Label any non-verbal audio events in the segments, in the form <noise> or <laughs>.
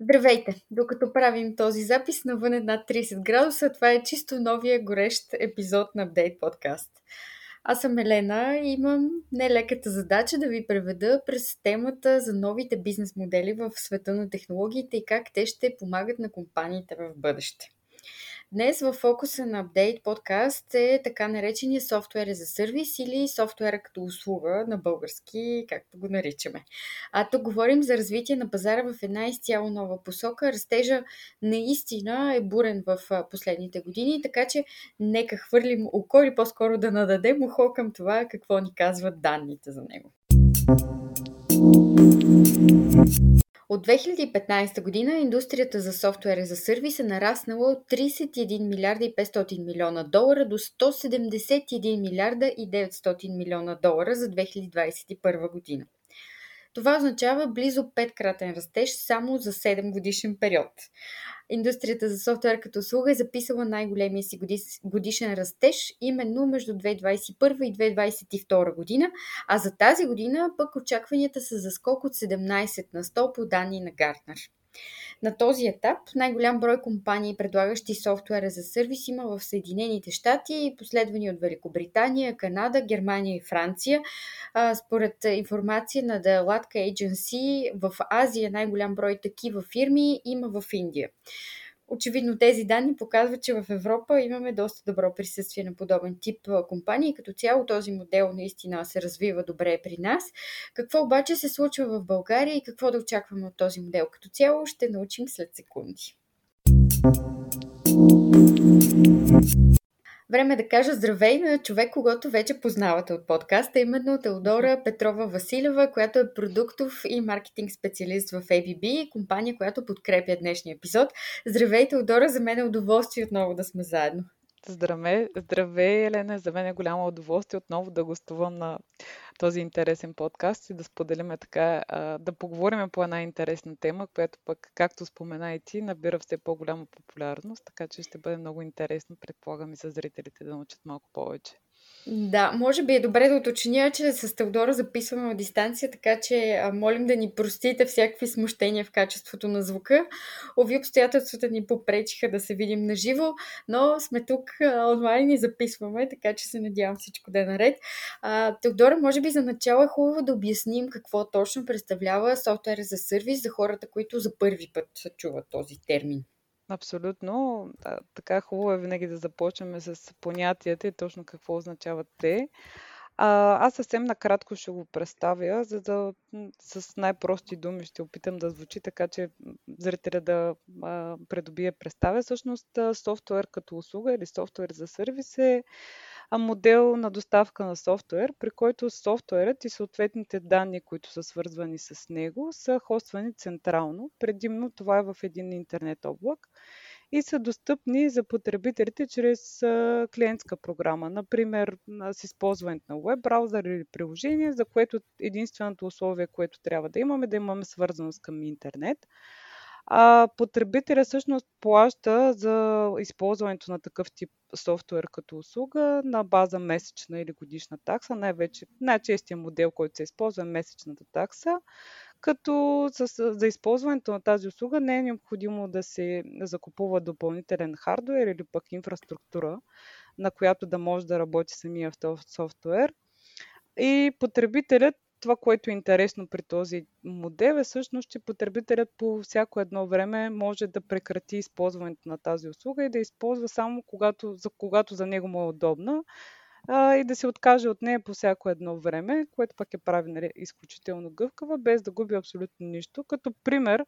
Здравейте! Докато правим този запис навън е над 30 градуса, това е чисто новия горещ епизод на Update Podcast. Аз съм Елена и имам нелеката задача да ви преведа през темата за новите бизнес модели в света на технологиите и как те ще помагат на компаниите в бъдеще. Днес в фокуса на Update подкаст е така наречения софтуер за сервис или софтуера като услуга на български, както го наричаме. А тук говорим за развитие на пазара в една изцяло нова посока. Растежа наистина е бурен в последните години, така че нека хвърлим око или по-скоро да нададем ухо към това какво ни казват данните за него. От 2015 година индустрията за софтуер за сервис е нараснала от 31 милиарда и 500 милиона долара до 171 милиарда и 900 милиона долара за 2021 година. Това означава близо 5-кратен растеж само за 7 годишен период. Индустрията за софтуер като услуга е записала най-големия си годишен растеж именно между 2021 и 2022 година, а за тази година пък очакванията са за скок от 17 на 100 по данни на Гартнер. На този етап най-голям брой компании, предлагащи софтуера за сервис, има в Съединените щати, последвани от Великобритания, Канада, Германия и Франция. Според информация на The Latka Agency, в Азия най-голям брой такива фирми има в Индия. Очевидно тези данни показват, че в Европа имаме доста добро присъствие на подобен тип компании. Като цяло този модел наистина се развива добре при нас. Какво обаче се случва в България и какво да очакваме от този модел? Като цяло ще научим след секунди. Време е да кажа здравей на човек, когато вече познавате от подкаста, именно Теодора Петрова Василева, която е продуктов и маркетинг специалист в ABB, компания, която подкрепя днешния епизод. Здравей, Теодора, за мен е удоволствие отново да сме заедно. Здравей, здравей, Елена. За мен е голямо удоволствие отново да гостувам на този интересен подкаст и да споделиме така, да поговорим по една интересна тема, която пък, както спомена и ти, набира все по-голяма популярност, така че ще бъде много интересно, предполагам и за зрителите да научат малко повече. Да, може би е добре да уточня, че с Теодора записваме на дистанция, така че молим да ни простите всякакви смущения в качеството на звука. Ови обстоятелствата ни попречиха да се видим на живо, но сме тук онлайн и записваме, така че се надявам всичко да е наред. А, Теодора, може би за начало е хубаво да обясним какво точно представлява софтуер за сервис за хората, които за първи път чуват този термин. Абсолютно. Да, така хубаво е винаги да започнем с понятията и точно какво означават те. А, аз съвсем накратко ще го представя, за да с най-прости думи ще опитам да звучи така, че зрителя да а, придобие представя. Всъщност софтуер като услуга или софтуер за сервис е модел на доставка на софтуер, при който софтуерът и съответните данни, които са свързвани с него, са хоствани централно. Предимно това е в един интернет облак и са достъпни за потребителите чрез клиентска програма, например с използването на веб браузър или приложение, за което единственото условие, което трябва да имаме, да имаме свързаност към интернет а потребителя всъщност плаща за използването на такъв тип софтуер като услуга на база месечна или годишна такса. Най-вече, най-честия модел, който се използва е месечната такса, като за използването на тази услуга не е необходимо да се закупува допълнителен хардвер или пък инфраструктура, на която да може да работи самия софтуер. И потребителят това, което е интересно при този модел е всъщност, че потребителят по всяко едно време може да прекрати използването на тази услуга и да използва само когато, за, когато за него му е удобна а, и да се откаже от нея по всяко едно време, което пък е прави нали, изключително гъвкава, без да губи абсолютно нищо. Като пример,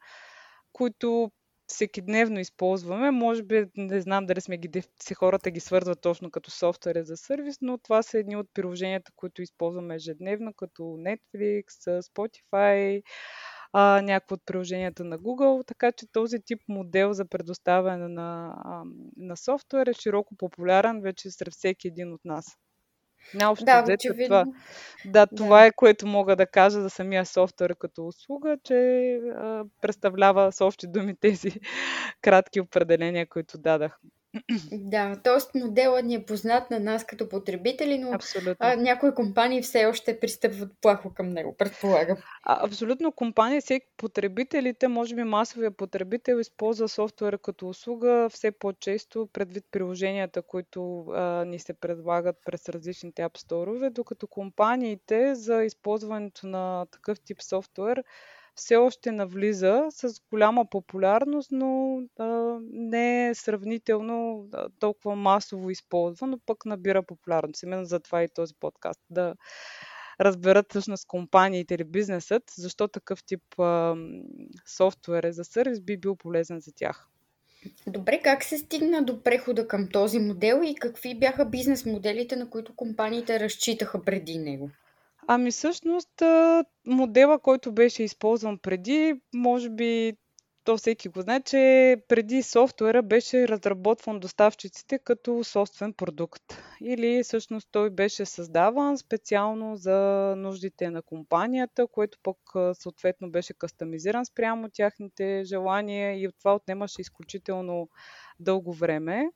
които всеки дневно използваме. Може би, не знам дали сме ги, си хората ги свързват точно като софтуер за сервис, но това са едни от приложенията, които използваме ежедневно, като Netflix, Spotify, а, някои от приложенията на Google, така че този тип модел за предоставяне на, на софтуер е широко популярен вече сред всеки един от нас. Наобщо да, очевидно. Това, да, това да. е което мога да кажа за самия софтуер като услуга, че а, представлява с общи думи тези <laughs> кратки определения, които дадах. Да, т.е. моделът ни е познат на нас като потребители, но а, някои компании все още пристъпват плахо към него, предполагам. А, абсолютно компании, всеки потребителите, може би масовия потребител използва софтуера като услуга все по-често предвид приложенията, които а, ни се предлагат през различните Store, докато компаниите за използването на такъв тип софтуер все още навлиза с голяма популярност, но а, не е сравнително а, толкова масово използван, но пък набира популярност. Именно затова и този подкаст. Да разберат всъщност компаниите или бизнесът, защо такъв тип а, софтуер е за сервис би бил полезен за тях. Добре, как се стигна до прехода към този модел и какви бяха бизнес моделите, на които компаниите разчитаха преди него? Ами всъщност модела, който беше използван преди, може би то всеки го знае, че преди софтуера беше разработван доставчиците като собствен продукт. Или всъщност той беше създаван специално за нуждите на компанията, което пък съответно беше кастомизиран спрямо тяхните желания и от това отнемаше изключително дълго време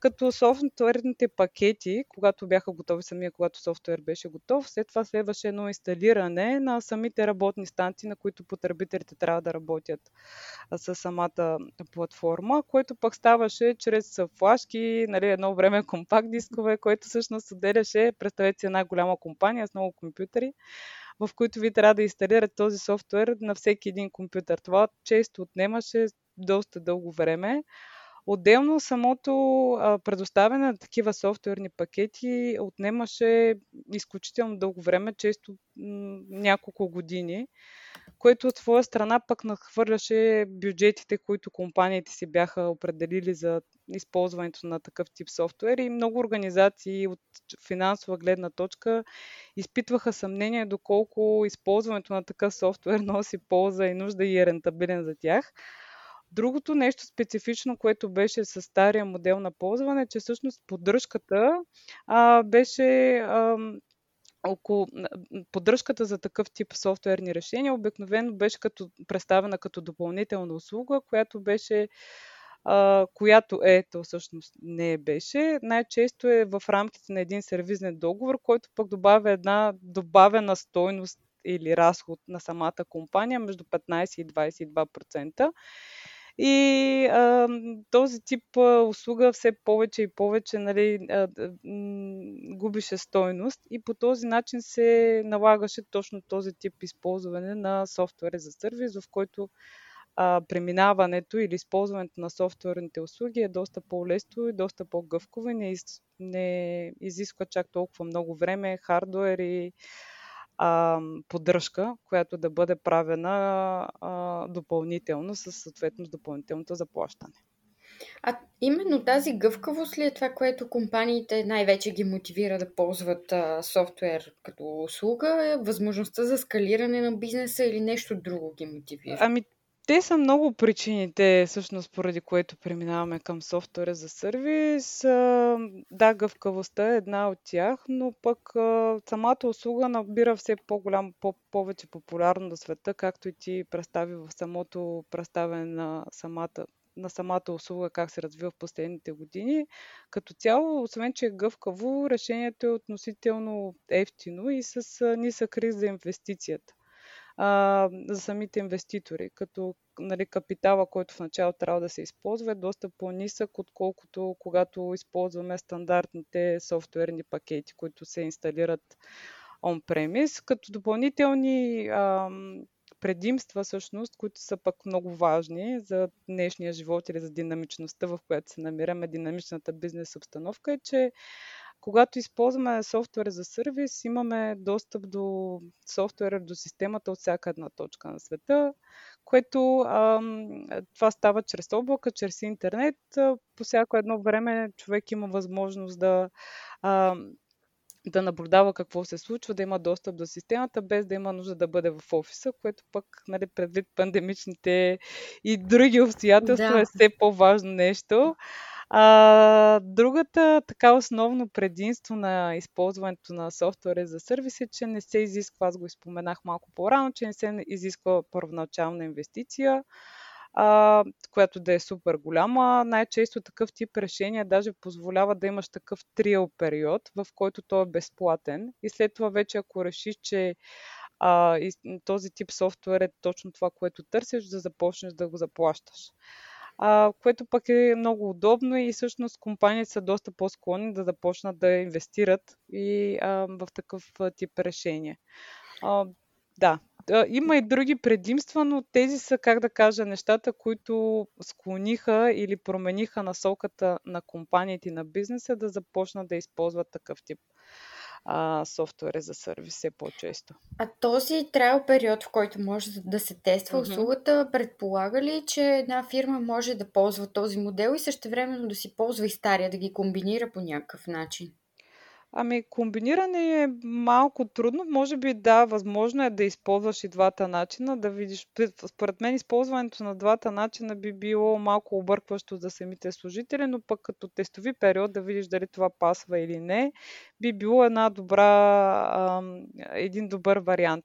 като софтуерните пакети, когато бяха готови самия, когато софтуер беше готов, след това следваше едно инсталиране на самите работни станции, на които потребителите трябва да работят с самата платформа, което пък ставаше чрез флашки, нали, едно време <laughs> компакт дискове, което всъщност отделяше, представете си една голяма компания с много компютъри, в които ви трябва да инсталирате този софтуер на всеки един компютър. Това често отнемаше доста дълго време. Отделно самото предоставяне на такива софтуерни пакети отнемаше изключително дълго време, често няколко години, което от своя страна пък нахвърляше бюджетите, които компаниите си бяха определили за използването на такъв тип софтуер и много организации от финансова гледна точка изпитваха съмнение доколко използването на такъв софтуер носи полза и нужда и е рентабилен за тях. Другото нещо специфично, което беше с стария модел на ползване, че всъщност поддръжката а, беше а, около поддръжката за такъв тип софтуерни решения обикновено беше като, представена като допълнителна услуга, която беше а, която е, то всъщност не беше. Най-често е в рамките на един сервизен договор, който пък добавя една добавена стойност или разход на самата компания между 15 и 22%. И а, този тип а, услуга все повече и повече нали, а, м, губише стойност и по този начин се налагаше точно този тип използване на софтуери за сервис, в който а, преминаването или използването на софтуерните услуги е доста по-лесно и доста по-гъвково и не, из, не изисква чак толкова много време, хардуер и а, поддръжка, която да бъде правена а, допълнително с съответно с допълнителното заплащане. А именно тази гъвкавост ли е това, което компаниите най-вече ги мотивира да ползват а, софтуер като услуга? Е възможността за скалиране на бизнеса или нещо друго ги мотивира? Ами, те са много причините, всъщност, поради което преминаваме към софтуера за сервис. Да, гъвкавостта е една от тях, но пък самата услуга набира все по-голям, по- повече популярно на света, както и ти представи в самото представяне на самата на самата услуга, как се развива в последните години. Като цяло, освен че е гъвкаво, решението е относително ефтино и с нисък риск за инвестицията а, за самите инвеститори, като нали, капитала, който в началото трябва да се използва, е доста по-нисък, отколкото когато използваме стандартните софтуерни пакети, които се инсталират on-premise, като допълнителни а, предимства, всъщност, които са пък много важни за днешния живот или за динамичността, в която се намираме, динамичната бизнес обстановка, е, че когато използваме софтуер за сервис, имаме достъп до софтуера, до системата от всяка една точка на света, което това става чрез облака, чрез интернет. По всяко едно време човек има възможност да да наблюдава какво се случва, да има достъп до системата, без да има нужда да бъде в офиса, което пък, нали, предвид пандемичните и други обстоятелства да. е все по-важно нещо. А, другата така основно предимство на използването на софтуера за сервис е, че не се изисква, аз го изпоменах малко по-рано, че не се изисква първоначална инвестиция. а, която да е супер голяма. Най-често такъв тип решения даже позволява да имаш такъв триал период, в който той е безплатен и след това вече ако решиш, че а, и този тип софтуер е точно това, което търсиш, да започнеш да го заплащаш. А, което пък е много удобно и всъщност компаниите са доста по-склонни да започнат да инвестират и а, в такъв тип решения. А, да, има и други предимства, но тези са, как да кажа, нещата, които склониха или промениха насоката на компаниите и на бизнеса да започнат да използват такъв тип а, софтуери за сервис все по-често. А този трайл период, в който може да се тества mm-hmm. услугата, предполага ли, че една фирма може да ползва този модел и същевременно да си ползва и стария, да ги комбинира по някакъв начин? Ами, комбиниране е малко трудно. Може би да, възможно е да използваш и двата начина, да видиш. Според мен използването на двата начина би било малко объркващо за самите служители, но пък като тестови период да видиш дали това пасва или не, би било една добра, един добър вариант.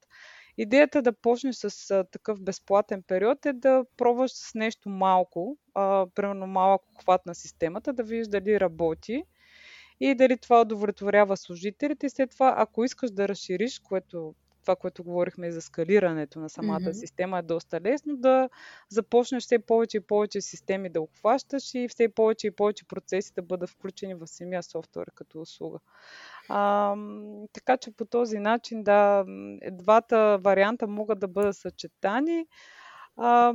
Идеята да почнеш с а, такъв безплатен период е да пробваш с нещо малко, а, примерно малък хват на системата, да видиш дали работи и дали това удовлетворява служителите. И след това, ако искаш да разшириш, което това, което говорихме за скалирането на самата mm-hmm. система, е доста лесно да започнеш все повече и повече системи да обхващаш и все повече и повече процеси да бъдат включени в самия софтуер като услуга. А, така че по този начин, да, двата варианта могат да бъдат съчетани а,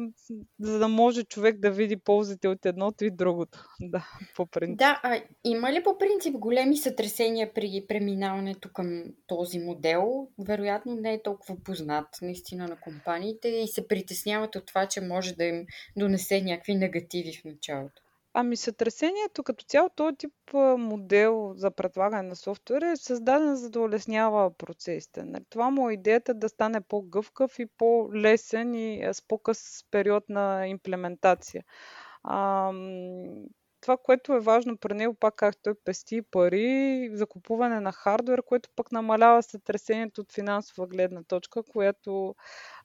за да може човек да види ползите от едното и другото. <laughs> Да, по принцип. Да, а има ли по принцип големи сътресения при преминаването към този модел? Вероятно не е толкова познат наистина на компаниите и се притесняват от това, че може да им донесе някакви негативи в началото. Ами сътресението като цяло, този тип модел за предлагане на софтуер е създаден за да улеснява процесите. Нали? Това му е идеята да стане по-гъвкав и по-лесен и с по-къс период на имплементация. Това, което е важно при него, пак как той пести пари, закупуване на хардвер, което пък намалява сътресението от финансова гледна точка, която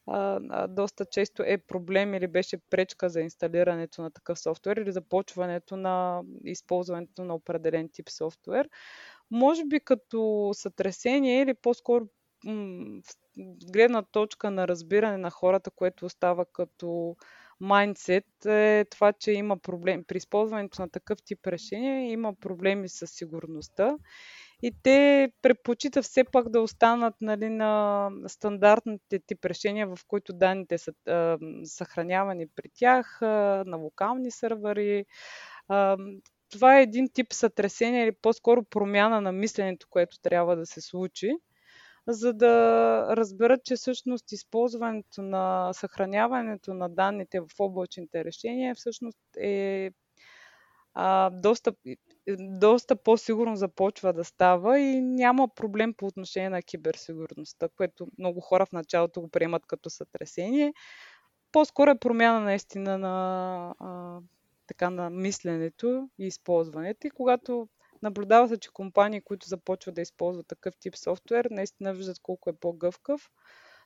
а, доста често е проблем или беше пречка за инсталирането на такъв софтуер или започването на използването на определен тип софтуер. Може би като сътресение или по-скоро м- гледна точка на разбиране на хората, което остава като майндсет е това, че има проблем при използването на такъв тип решение, има проблеми с сигурността и те предпочитат все пак да останат нали, на стандартните тип решения, в които данните са а, съхранявани при тях, а, на локални сървъри. А, това е един тип сътресение или по-скоро промяна на мисленето, което трябва да се случи, за да разберат, че всъщност използването на съхраняването на данните в облачните решения всъщност е а, доста, доста по-сигурно започва да става и няма проблем по отношение на киберсигурността, което много хора в началото го приемат като сътресение. По-скоро е промяна наистина на, а, така, на мисленето и използването. И когато наблюдава се, че компании, които започват да използват такъв тип софтуер, наистина виждат колко е по-гъвкав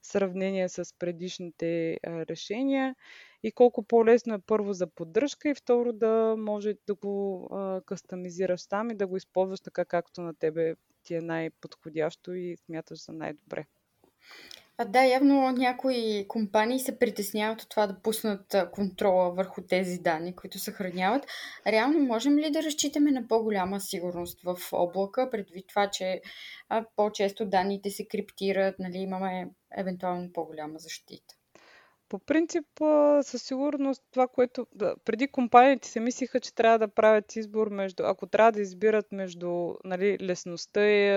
в сравнение с предишните решения и колко по-лесно е първо за поддръжка и второ да може да го кастомизираш сам и да го използваш така както на тебе ти е най-подходящо и смяташ за най-добре. Да, явно някои компании се притесняват от това да пуснат контрола върху тези данни, които съхраняват. Реално можем ли да разчитаме на по-голяма сигурност в облака, предвид това, че по-често данните се криптират, нали, имаме евентуално по-голяма защита? По принцип, със сигурност това, което да, преди компаниите се мислиха, че трябва да правят избор между, ако трябва да избират между нали, лесността и,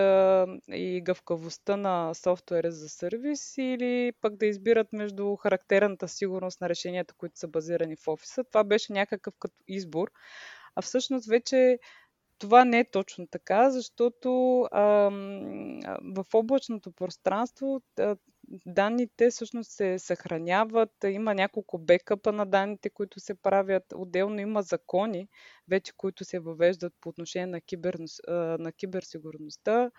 и гъвкавостта на софтуера за сервис или пък да избират между характерната сигурност на решенията, които са базирани в офиса. Това беше някакъв като избор. А всъщност вече това не е точно така, защото а, в облачното пространство данните всъщност се съхраняват, има няколко бекъпа на данните, които се правят. Отделно има закони, вече които се въвеждат по отношение на, кибер, на киберсигурността,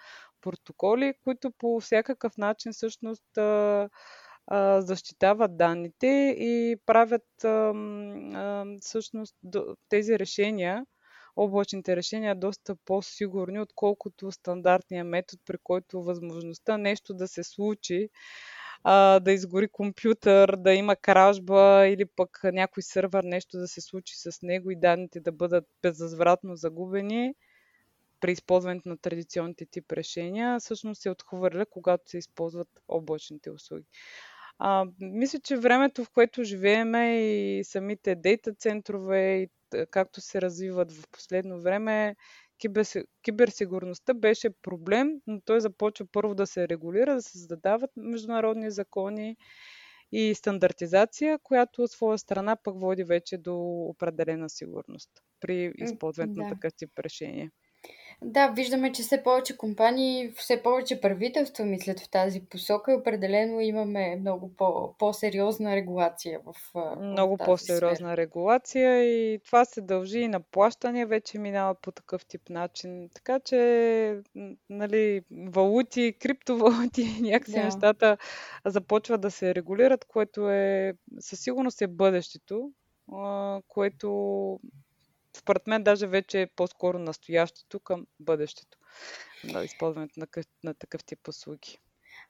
протоколи, които по всякакъв начин всъщност защитават данните и правят всъщност тези решения, облачните решения, доста по-сигурни, отколкото стандартния метод, при който възможността нещо да се случи, да изгори компютър, да има кражба или пък някой сървър нещо да се случи с него и данните да бъдат безвъзвратно загубени при използването на традиционните тип решения, всъщност се отхвърля, когато се използват облачните услуги. А, мисля, че времето, в което живееме и самите дейта центрове, и както се развиват в последно време, киберсигурността беше проблем, но той започва първо да се регулира, да се задават международни закони и стандартизация, която от своя страна пък води вече до определена сигурност при използването да. на такъв тип решение. Да, виждаме, че все повече компании, все повече правителства мислят в тази посока и определено имаме много по- по-сериозна регулация в, в Много тази по-сериозна сфера. регулация и това се дължи и на плащане, вече минава по такъв тип начин. Така че, нали, валути, криптовалути, <laughs> някакси да. нещата започват да се регулират, което е със сигурност е бъдещето, което според мен даже вече е по-скоро настоящето към бъдещето на използването на, на такъв тип услуги.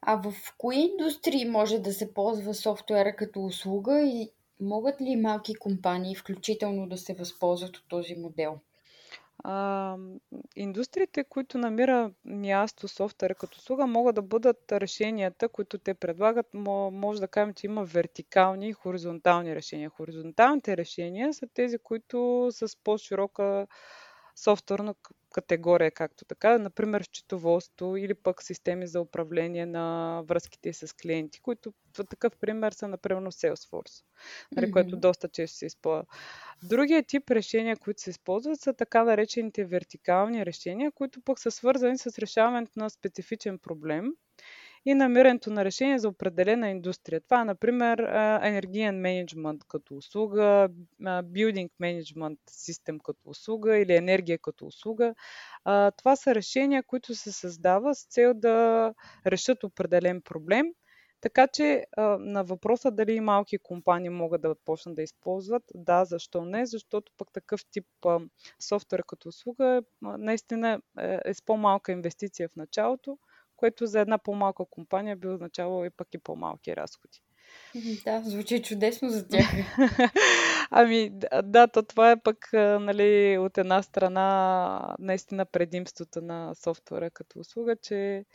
А в кои индустрии може да се ползва софтуера като услуга и могат ли малки компании включително да се възползват от този модел? А, индустриите, които намира място софтуера като услуга, могат да бъдат решенията, които те предлагат. Може да кажем, че има вертикални и хоризонтални решения. Хоризонталните решения са тези, които с по-широка софтуерна категория, както така, например счетоводство или пък системи за управление на връзките с клиенти, които такъв пример са, например, Salesforce, нали, mm-hmm. което доста често се използва. Другия тип решения, които се използват, са така наречените вертикални решения, които пък са свързани с решаването на специфичен проблем и намирането на решение за определена индустрия. Това например, енергиен менеджмент като услуга, билдинг менеджмент систем като услуга или енергия като услуга. Това са решения, които се създава с цел да решат определен проблем. Така че на въпроса дали малки компании могат да почнат да използват, да, защо не? Защото пък такъв тип софтуер като услуга наистина е, е с по-малка инвестиция в началото, което за една по-малка компания би означавало и пък и по-малки разходи. Да, звучи чудесно за тях. <laughs> ами, да, то това е пък, нали, от една страна, наистина предимството на софтуера като услуга, че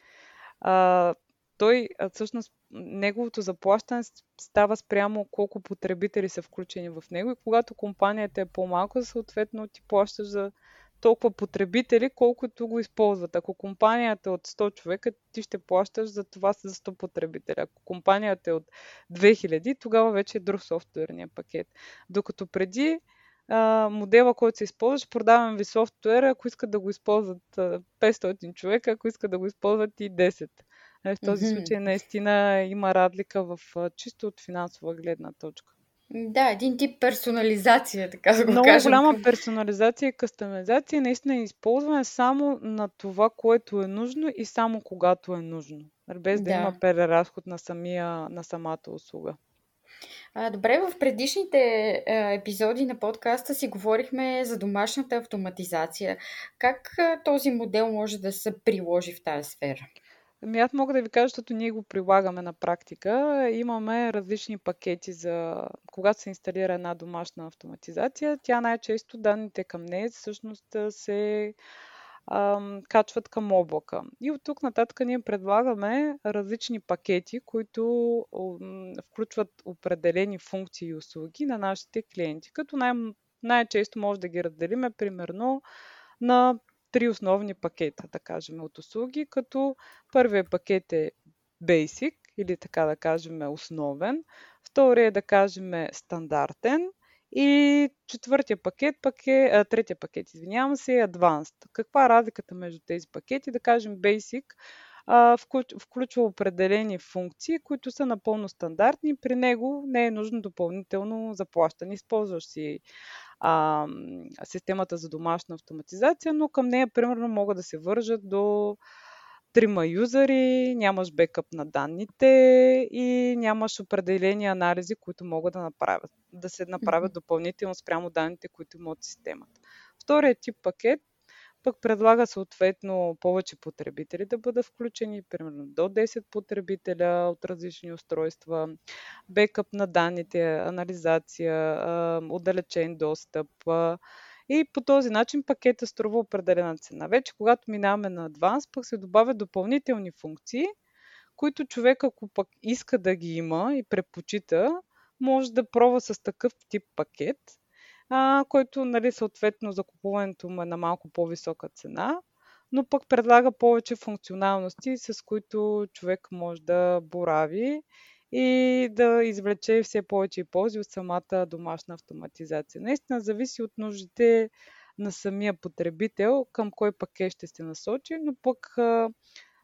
а, той, всъщност, неговото заплащане става спрямо колко потребители са включени в него и когато компанията е по-малка, съответно ти плащаш за толкова потребители, колкото го използват. Ако компанията е от 100 човека, ти ще плащаш за това за 100 потребители. Ако компанията е от 2000, тогава вече е друг софтуерния пакет. Докато преди а, модела, който се използваш, продавам ви софтуер, ако искат да го използват 500 човека, ако искат да го използват и 10. Е, в този mm-hmm. случай наистина има разлика в чисто от финансова гледна точка. Да, един тип персонализация, така да го Много кажем. голяма персонализация и кастомизация, наистина използване само на това, което е нужно и само когато е нужно. Без да, да има преразход на, самия, на самата услуга. А, добре, в предишните е, епизоди на подкаста си говорихме за домашната автоматизация. Как е, този модел може да се приложи в тази сфера? Ами аз мога да ви кажа, защото ние го прилагаме на практика. Имаме различни пакети за когато се инсталира една домашна автоматизация. Тя най-често данните към нея всъщност се ам, качват към облака. И от тук нататък ние предлагаме различни пакети, които включват определени функции и услуги на нашите клиенти. Като най- най-често може да ги разделиме примерно на три основни пакета, да кажем, от услуги, като първият пакет е Basic или така да кажем основен, втория е да кажем стандартен и четвъртия пакет пък е, а, третия пакет, извинявам се, е Advanced. Каква е разликата между тези пакети? Да кажем Basic а, включва определени функции, които са напълно стандартни. При него не е нужно допълнително заплащане. Използваш си а, системата за домашна автоматизация, но към нея примерно могат да се вържат до трима юзери, нямаш бекъп на данните и нямаш определени анализи, които могат да направят, да се направят допълнително спрямо данните, които имат системата. Вторият тип пакет пък предлага съответно повече потребители да бъдат включени, примерно до 10 потребителя от различни устройства, бекъп на данните, анализация, отдалечен достъп. И по този начин пакета струва определена цена. Вече когато минаваме на адванс, пък се добавят допълнителни функции, които човек, ако пък иска да ги има и предпочита, може да пробва с такъв тип пакет – а, който нали, съответно закупуването му е на малко по-висока цена, но пък предлага повече функционалности, с които човек може да борави и да извлече все повече и ползи от самата домашна автоматизация. Наистина зависи от нуждите на самия потребител към кой пакет ще се насочи, но пък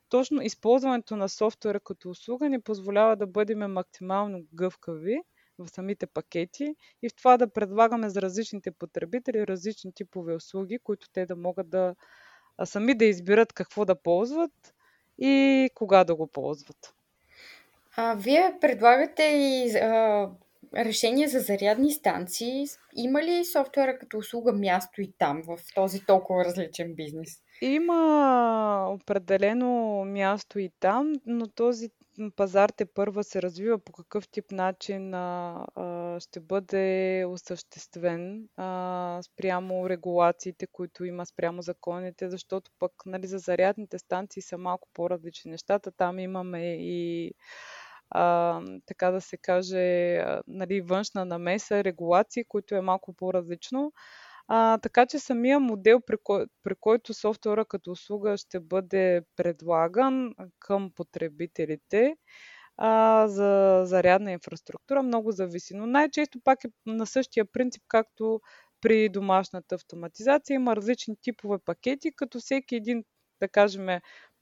точно използването на софтуера като услуга ни позволява да бъдем максимално гъвкави в самите пакети и в това да предлагаме за различните потребители различни типове услуги, които те да могат да сами да изберат какво да ползват и кога да го ползват. А, вие предлагате и а, решения за зарядни станции. Има ли софтуера като услуга място и там, в този толкова различен бизнес? Има определено място и там, но този пазар те първа се развива по какъв тип начин а, ще бъде осъществен а, спрямо регулациите, които има спрямо законите, защото пък нали, за зарядните станции са малко по-различни нещата. Там имаме и а, така да се каже, нали, външна намеса, регулации, които е малко по-различно. А, така че самия модел, при, кой, при който софтуера като услуга ще бъде предлаган към потребителите а, за зарядна инфраструктура, много зависи. Но най-често пак е на същия принцип, както при домашната автоматизация. Има различни типове пакети, като всеки един, да кажем,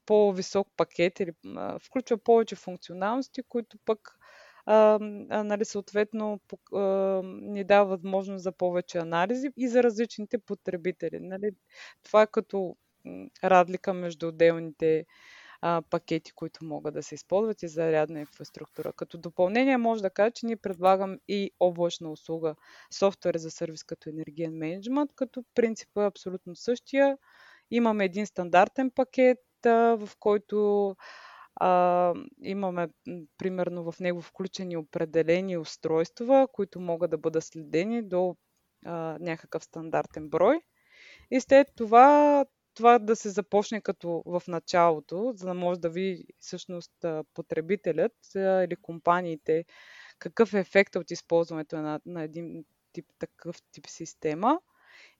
по-висок пакет или а, включва повече функционалности, които пък а, а, нали, съответно а, ни дава възможност за повече анализи и за различните потребители. Нали. Това е като разлика между отделните а, пакети, които могат да се използват и за рядна инфраструктура. Като допълнение може да кажа, че ние предлагам и облачна услуга, софтуер за сервис като енергиен менеджмент, като принципът е абсолютно същия. Имаме един стандартен пакет, а, в който а, имаме, примерно, в него включени определени устройства, които могат да бъдат следени до а, някакъв стандартен брой. И след това това да се започне като в началото, за да може да ви всъщност потребителят или компаниите какъв е ефектът от използването на, на един тип такъв тип система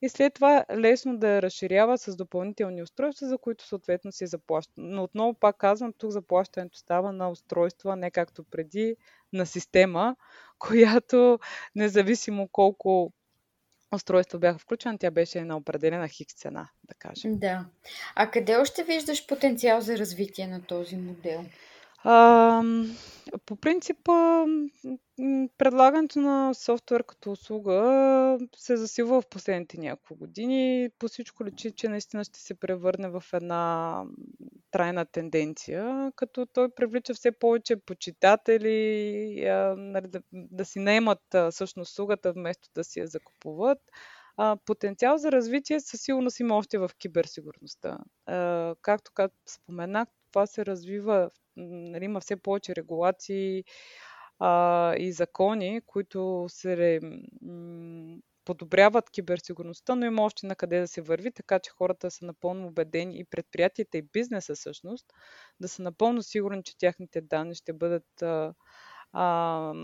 и след това лесно да разширява с допълнителни устройства, за които съответно се заплаща. Но отново пак казвам, тук заплащането става на устройства, не както преди, на система, <laughs> която независимо колко устройства бяха включени, тя беше на определена хикс цена, да кажем. Да. А къде още виждаш потенциал за развитие на този модел? А, по принцип, предлагането на софтуер като услуга се засилва в последните няколко години. По всичко личи, че наистина ще се превърне в една трайна тенденция, като той привлича все повече почитатели нали, да, да си наемат всъщност услугата, вместо да си я закупуват. А, потенциал за развитие със сигурност има още в киберсигурността. А, както, както споменах, това се развива, нали, има все повече регулации а, и закони, които се м- подобряват киберсигурността, но има още на къде да се върви, така че хората са напълно убедени и предприятията и бизнеса всъщност да са напълно сигурни, че тяхните данни ще бъдат а, а,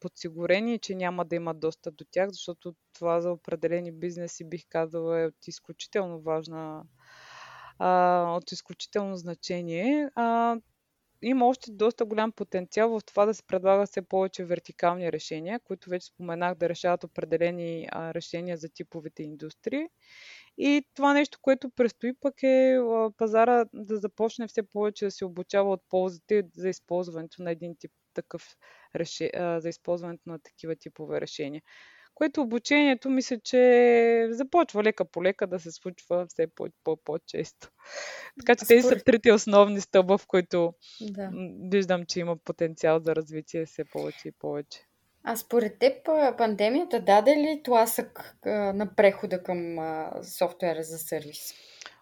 подсигурени, че няма да имат достъп до тях, защото това за определени бизнеси бих казала е от изключително важна а, от изключително значение. А, има още доста голям потенциал в това да се предлага все повече вертикални решения, които вече споменах да решават определени а, решения за типовите индустрии. И това нещо, което предстои пък е а, пазара да започне все повече да се обучава от ползите за използването на един тип такъв реше... а, за използването на такива типове решения което обучението мисля, че започва лека по лека да се случва все по-често. Така че тези са трите основни стълба, в които да. виждам, че има потенциал за развитие все повече и повече. А според теб пандемията даде ли тласък на прехода към софтуера за сервис?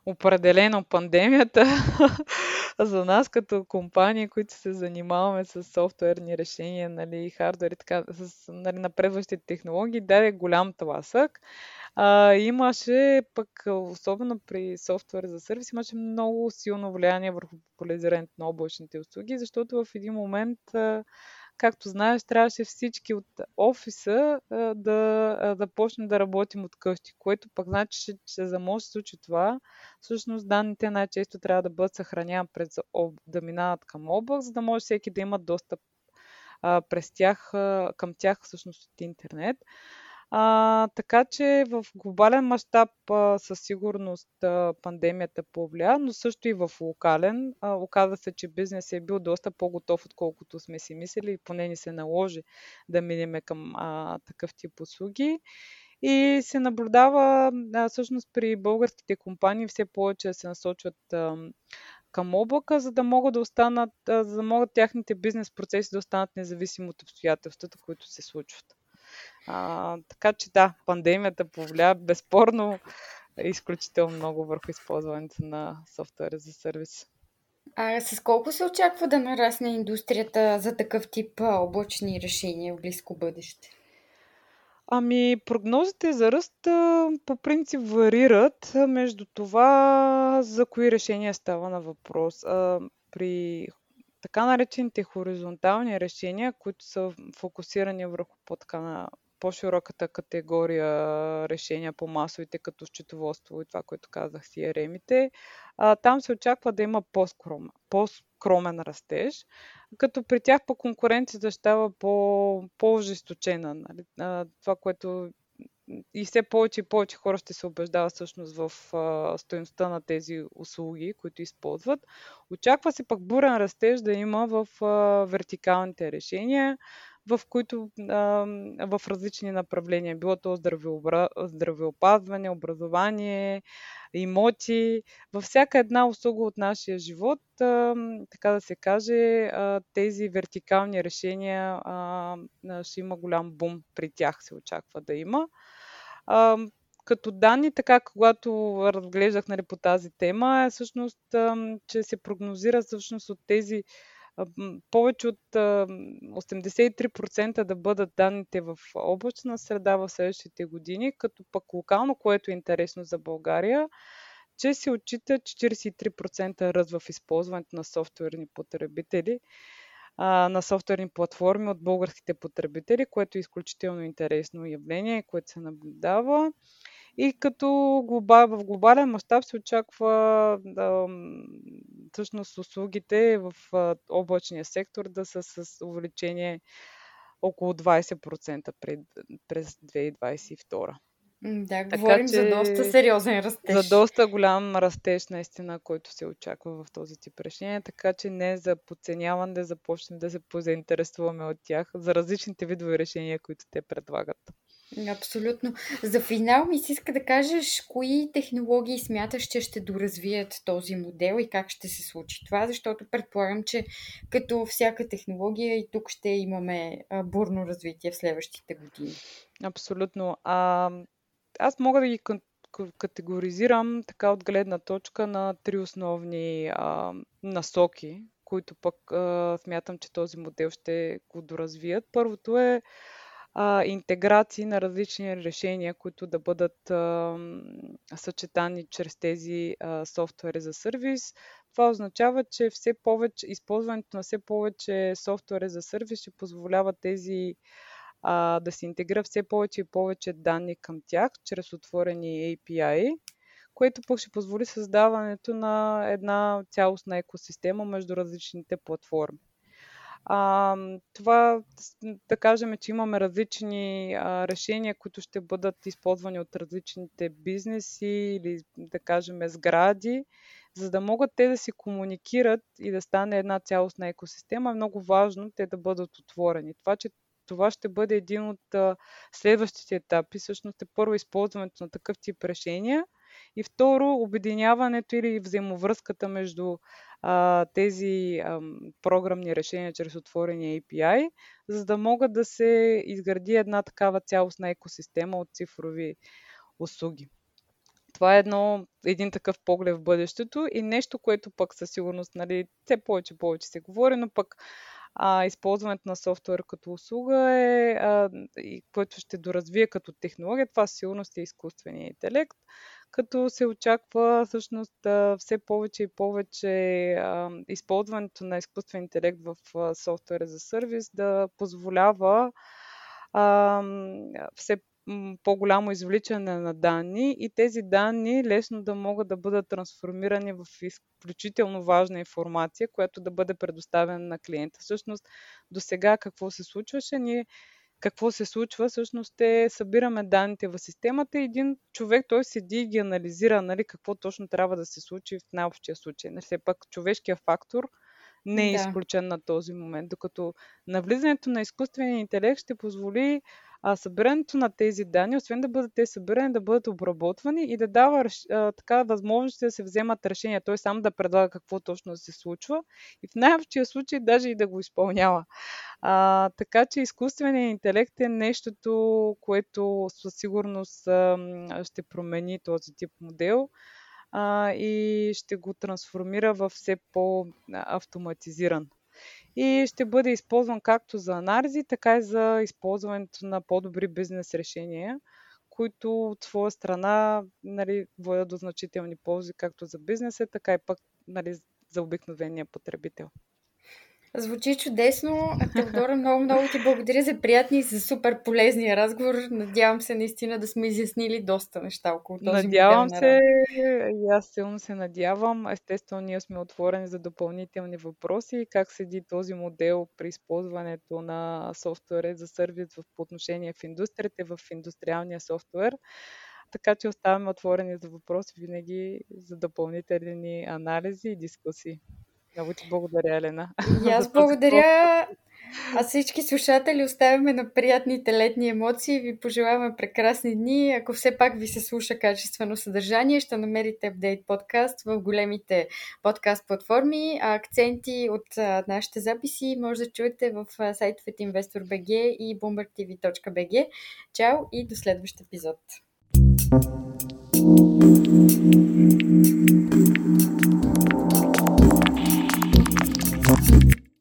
Определено пандемията <laughs> за нас като компания, които се занимаваме с софтуерни решения, нали, хардвер и така, с нали, напредващите технологии, даде голям тласък. А, имаше пък, особено при софтуер за сервис, имаше много силно влияние върху популяризирането на облачните услуги, защото в един момент а, както знаеш, трябваше всички от офиса да, да да работим от къщи, което пък значи, че, за може да се случи това, всъщност данните най-често трябва да бъдат съхранявани през да минават към облак, за да може всеки да има достъп а, през тях, а, към тях всъщност от интернет. А, така че в глобален мащаб със сигурност а, пандемията повлия, но също и в локален. А, оказва се, че бизнес е бил доста по-готов, отколкото сме си мислили и поне ни се наложи да минеме към а, такъв тип услуги. И се наблюдава а, всъщност при българските компании все повече се насочват а, към облака, за да могат да останат, а, за да могат тяхните бизнес процеси да останат независими от обстоятелствата, които се случват. А, така че да, пандемията повлия безспорно изключително много върху използването на софтуера за сервис. А с колко се очаква да нарасне индустрията за такъв тип облачни решения в близко бъдеще? Ами, прогнозите за ръст по принцип варират между това за кои решения става на въпрос. При така наречените хоризонтални решения, които са фокусирани върху по-така на по-широката категория решения по масовите, като счетоводство и това, което казах, CRM-ите, а, там се очаква да има по-скромен, по-скромен растеж, като при тях по конкуренцията става по, по-ожесточена. Нали? А, това, което и все повече и повече хора ще се убеждават всъщност в а, стоеността на тези услуги, които използват. Очаква се пък бурен растеж да има в а, вертикалните решения, в които а, в различни направления, било то здравеопазване, образование, имоти, във всяка една услуга от нашия живот, а, така да се каже, а, тези вертикални решения а, ще има голям бум при тях, се очаква да има. А, като данни, така когато разглеждах нали, по тази тема, е всъщност, че се прогнозира всъщност от тези повече от 83% да бъдат данните в облачна среда в следващите години, като пък локално, което е интересно за България, че се отчита 43% ръст в използването на софтуерни потребители, на софтуерни платформи от българските потребители, което е изключително интересно явление, което се наблюдава. И като глобал, в глобален мащаб се очаква да, всъщност услугите в облачния сектор да са с увеличение около 20% пред, през 2022. Да, така, говорим че, за доста сериозен растеж. За доста голям растеж, наистина, който се очаква в този тип решение, така че не за подценяване да започнем да се позаинтересуваме от тях за различните видове решения, които те предлагат. Абсолютно. За финал ми се иска да кажеш кои технологии смяташ, че ще доразвият този модел и как ще се случи това, защото предполагам, че като всяка технология и тук ще имаме бурно развитие в следващите години. Абсолютно. А, аз мога да ги категоризирам така от гледна точка на три основни а, насоки, които пък а, смятам, че този модел ще го доразвият. Първото е а, интеграции на различни решения, които да бъдат а, съчетани чрез тези а, софтуери за сервис. Това означава, че все повече, използването на все повече софтуери за сервис ще позволява тези а, да се интегрира все повече и повече данни към тях чрез отворени API, което пък ще позволи създаването на една цялостна екосистема между различните платформи. А, това да кажем, че имаме различни а, решения, които ще бъдат използвани от различните бизнеси или да кажем сгради, за да могат те да си комуникират и да стане една цялостна екосистема, е много важно те да бъдат отворени. Това, че това ще бъде един от а, следващите етапи. Всъщност е първо използването на такъв тип решения и второ обединяването или взаимовръзката между а, тези а, програмни решения чрез отворения API, за да могат да се изгради една такава цялостна екосистема от цифрови услуги. Това е едно, един такъв поглед в бъдещето и нещо, което пък със сигурност, нали, все повече повече се говори, но пък а, използването на софтуер като услуга е, а, и което ще доразвие като технология, това със сигурност е изкуствения интелект, като се очаква всъщност все повече и повече използването на изкуствен интелект в софтуера за сервис да позволява все по-голямо извличане на данни и тези данни лесно да могат да бъдат трансформирани в изключително важна информация, която да бъде предоставена на клиента. Всъщност, до сега какво се случваше? Ние какво се случва, всъщност е събираме данните в системата и един човек, той седи и ги анализира, нали, какво точно трябва да се случи в най-общия случай. Нали, все пак човешкия фактор не е да. изключен на този момент, докато навлизането на изкуствения интелект ще позволи а, събирането на тези данни, освен да бъдат те събирани, да бъдат обработвани и да дава а, така възможност да се вземат решения. Той сам да предлага какво точно се случва и в най-общия случай даже и да го изпълнява. А, така че изкуственият интелект е нещото, което със сигурност а, ще промени този тип модел а, и ще го трансформира в все по-автоматизиран и ще бъде използван както за анализи, така и за използването на по-добри бизнес решения, които от своя страна нали, водят до значителни ползи както за бизнеса, така и пък нали, за обикновения потребител. Звучи чудесно. Теодора, много, много ти благодаря за приятни и за супер полезния разговор. Надявам се наистина да сме изяснили доста неща около този Надявам се, и аз силно се надявам. Естествено, ние сме отворени за допълнителни въпроси. Как седи този модел при използването на софтуер за сервис в, по отношение в индустрията, в индустриалния софтуер. Така че оставаме отворени за въпроси винаги за допълнителни анализи и дискусии. Много ти благодаря, Елена. И аз <laughs> благодаря. А всички слушатели оставяме на приятните летни емоции и ви пожелаваме прекрасни дни. Ако все пак ви се слуша качествено съдържание, ще намерите апдейт подкаст в големите подкаст платформи. А акценти от нашите записи може да чуете в сайтовете InvestorBG и BoomberTV.bg. Чао и до следващ епизод. thank you